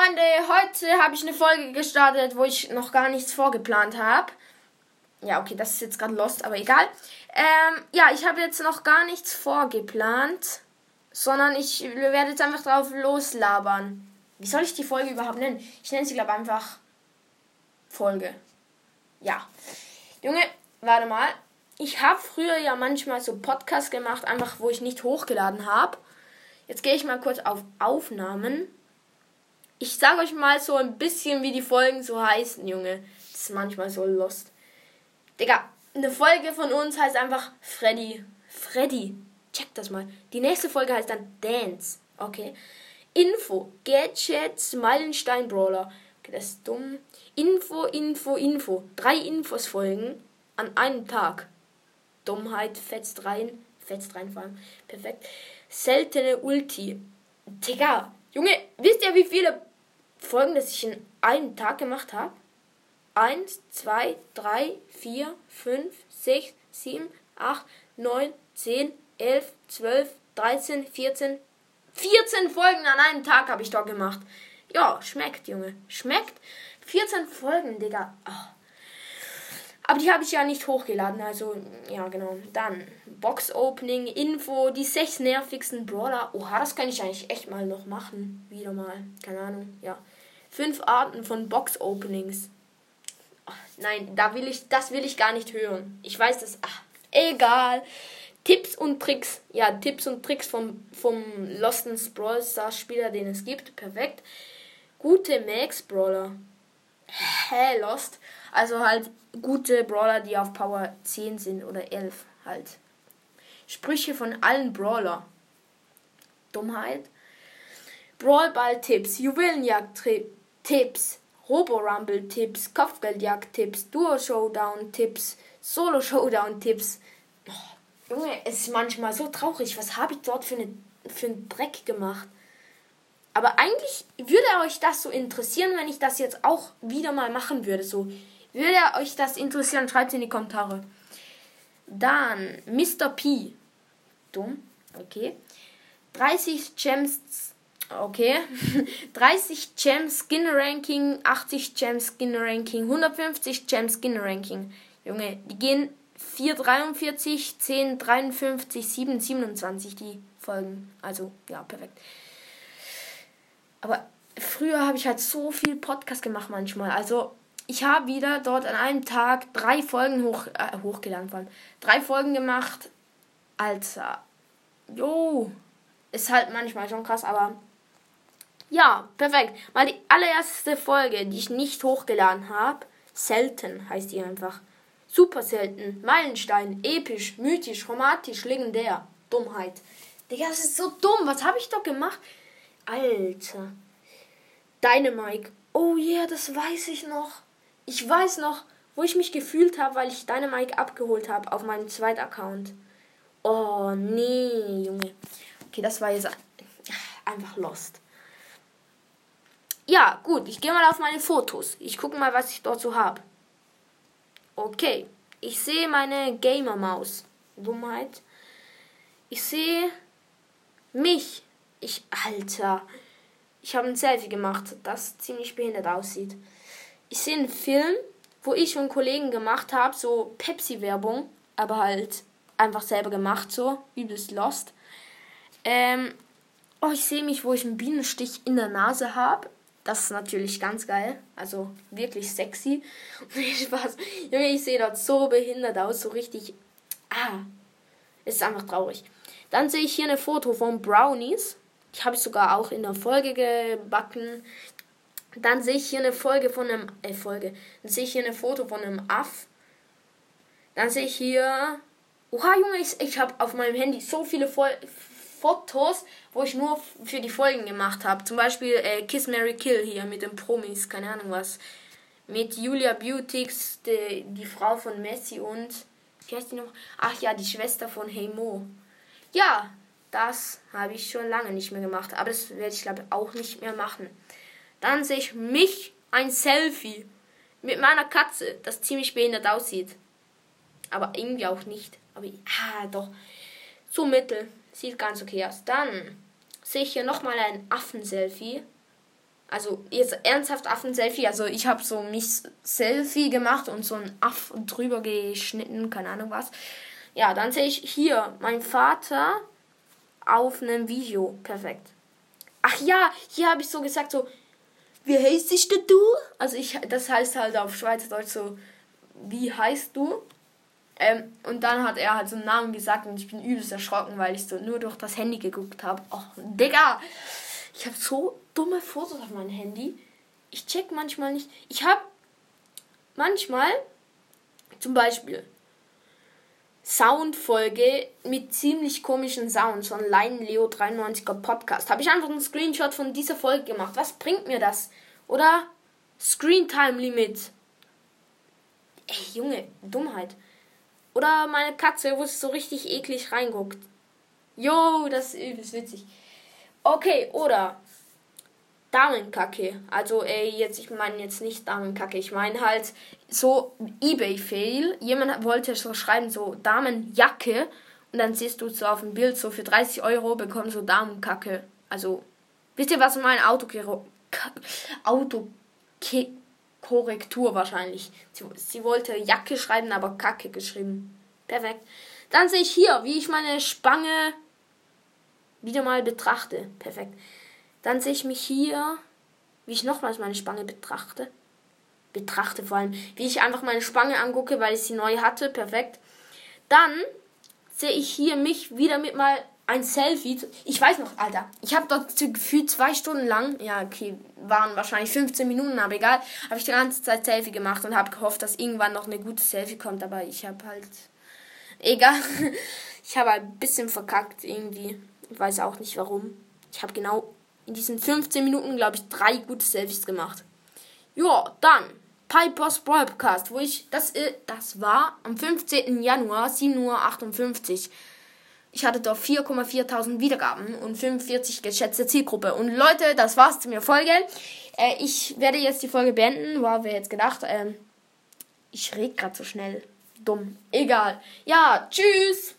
Freunde, heute habe ich eine Folge gestartet, wo ich noch gar nichts vorgeplant habe. Ja, okay, das ist jetzt gerade lost, aber egal. Ähm, ja, ich habe jetzt noch gar nichts vorgeplant, sondern ich werde jetzt einfach drauf loslabern. Wie soll ich die Folge überhaupt nennen? Ich nenne sie, glaube einfach Folge. Ja. Junge, warte mal. Ich habe früher ja manchmal so Podcasts gemacht, einfach wo ich nicht hochgeladen habe. Jetzt gehe ich mal kurz auf Aufnahmen. Ich sage euch mal so ein bisschen, wie die Folgen so heißen, Junge. Das ist manchmal so lost. Digga, eine Folge von uns heißt einfach Freddy. Freddy. Check das mal. Die nächste Folge heißt dann Dance. Okay. Info. Gadgets, Meilenstein Brawler. Okay, das ist dumm. Info, Info, Info. Drei Infos folgen an einem Tag. Dummheit, fetzt rein. Fetzt rein vor allem. Perfekt. Seltene Ulti. Digga, Junge, wisst ihr, wie viele Folgen, das ich in einem Tag gemacht habe? 1, 2, 3, 4, 5, 6, 7, 8, 9, 10, 11, 12, 13, 14, 14 Folgen an einem Tag habe ich dort gemacht. Ja, schmeckt, Junge. Schmeckt. 14 Folgen, Digga. Oh. Aber die habe ich ja nicht hochgeladen, also ja, genau. Dann Box Opening, Info, die sechs nervigsten Brawler. Oha, das kann ich eigentlich echt mal noch machen. Wieder mal. Keine Ahnung, ja. Fünf Arten von Box Openings. Nein, da will ich, das will ich gar nicht hören. Ich weiß das. Ach, egal. Tipps und Tricks. Ja, Tipps und Tricks vom, vom Lost in Brawl Stars Spieler, den es gibt. Perfekt. Gute Max Brawler. Hä, Lost. Also halt gute Brawler, die auf Power 10 sind oder 11 halt. Sprüche von allen Brawler. Dummheit. Brawlball-Tipps, Juwelenjagd-Tipps, Robo-Rumble-Tipps, Kopfgeldjagd-Tipps, Duo-Showdown-Tipps, Solo-Showdown-Tipps. Oh, Junge, es ist manchmal so traurig. Was habe ich dort für, eine, für einen Dreck gemacht? Aber eigentlich würde euch das so interessieren, wenn ich das jetzt auch wieder mal machen würde. So, würde euch das interessieren, schreibt es in die Kommentare. Dann Mr. P. Dumm. Okay. 30 Gems. Okay. 30 Gems Skin Ranking, 80 Gems Skin Ranking, 150 Gems Skin Ranking. Junge, die gehen 443, 10, 53, 7, 27 die Folgen. Also, ja, perfekt. Aber früher habe ich halt so viel Podcast gemacht manchmal. Also, ich habe wieder dort an einem Tag drei Folgen hoch, äh, hochgeladen. Allem. Drei Folgen gemacht. Alter. Jo. Ist halt manchmal schon krass, aber. Ja, perfekt. Mal die allererste Folge, die ich nicht hochgeladen habe. Selten heißt die einfach. Super selten. Meilenstein. Episch. Mythisch. Romantisch. Legendär. Dummheit. Digga, das ist so dumm. Was habe ich doch gemacht? Alter. Dynamike. Oh yeah, das weiß ich noch. Ich weiß noch, wo ich mich gefühlt habe, weil ich Dynamike abgeholt habe auf meinem zweiten Account. Oh, nee, Junge. Okay, das war jetzt einfach lost. Ja, gut, ich gehe mal auf meine Fotos. Ich gucke mal, was ich dort so habe. Okay, ich sehe meine Gamer-Maus. Dummheit. Ich sehe mich. Ich, Alter. Ich habe ein Selfie gemacht, das ziemlich behindert aussieht. Ich sehe einen Film, wo ich und Kollegen gemacht habe, so Pepsi-Werbung, aber halt einfach selber gemacht, so, übelst lost. Ähm, oh, ich sehe mich, wo ich einen Bienenstich in der Nase habe. Das ist natürlich ganz geil. Also wirklich sexy. Spaß. Junge, ich sehe dort so behindert aus, so richtig. Ah. Ist einfach traurig. Dann sehe ich hier eine Foto von Brownies. Die habe ich sogar auch in der Folge gebacken. Dann sehe ich hier eine Folge von einem. Äh, Folge. Dann sehe ich hier eine Foto von einem Aff. Dann sehe ich hier. Oha, Junge, ich, ich habe auf meinem Handy so viele Fol Fotos, wo ich nur für die Folgen gemacht habe. Zum Beispiel äh, Kiss Mary Kill hier mit den Promis, keine Ahnung was. Mit Julia Beautix, die, die Frau von Messi und. Wie heißt die noch? Ach ja, die Schwester von Hey Mo. Ja, das habe ich schon lange nicht mehr gemacht. Aber das werde ich, glaube ich, auch nicht mehr machen. Dann sehe ich mich ein Selfie mit meiner Katze, das ziemlich behindert aussieht. Aber irgendwie auch nicht. Aber ah, doch. So mittel. Sieht ganz okay aus. Dann sehe ich hier nochmal ein Affen-Selfie. Also jetzt ernsthaft Affen-Selfie. Also ich habe so mich Selfie gemacht und so ein Aff drüber geschnitten, keine Ahnung was. Ja, dann sehe ich hier mein Vater auf einem Video. Perfekt. Ach ja, hier habe ich so gesagt, so, wie heißt denn du? Also ich, das heißt halt auf Schweizerdeutsch so, wie heißt du? Ähm, und dann hat er halt so einen Namen gesagt und ich bin übelst erschrocken, weil ich so nur durch das Handy geguckt habe. Oh, Digga! Ich habe so dumme Fotos auf meinem Handy. Ich check manchmal nicht. Ich habe manchmal zum Beispiel Soundfolge mit ziemlich komischen Sounds von Leinen Leo 93er Podcast. Habe ich einfach einen Screenshot von dieser Folge gemacht. Was bringt mir das? Oder Screen Time Limit. Ey, Junge, Dummheit. Oder meine Katze, wo es so richtig eklig reinguckt. Jo, das ist übelst witzig. Okay, oder Damenkacke. Also, ey, jetzt, ich meine jetzt nicht Damenkacke. Ich meine halt so Ebay-Fail. Jemand wollte so schreiben, so Damenjacke. Und dann siehst du so auf dem Bild, so für 30 Euro bekommst du Damenkacke. Also, wisst ihr, was mein Auto Autokorrektur wahrscheinlich. Sie, sie wollte Jacke schreiben, aber Kacke geschrieben. Perfekt. Dann sehe ich hier, wie ich meine Spange wieder mal betrachte. Perfekt. Dann sehe ich mich hier, wie ich nochmals meine Spange betrachte. Betrachte vor allem, wie ich einfach meine Spange angucke, weil ich sie neu hatte. Perfekt. Dann sehe ich hier mich wieder mit mal ein Selfie. Ich weiß noch, Alter. Ich habe dort gefühlt zwei Stunden lang, ja, okay, waren wahrscheinlich 15 Minuten, aber egal, habe ich die ganze Zeit Selfie gemacht und habe gehofft, dass irgendwann noch eine gute Selfie kommt, aber ich habe halt. Egal. Ich habe ein bisschen verkackt irgendwie. Ich weiß auch nicht warum. Ich habe genau in diesen 15 Minuten, glaube ich, drei gute Selfies gemacht. Ja, dann Pipers Podcast, wo ich, das, äh, das war am 15. Januar, 7.58 Uhr. Ich hatte dort 4,4 Wiedergaben und 45 geschätzte Zielgruppe. Und Leute, das war's zu mir Folge. Äh, ich werde jetzt die Folge beenden. Wow, wer jetzt gedacht? Ähm, ich rede gerade so schnell. Dumm. Egal. Ja, tschüss.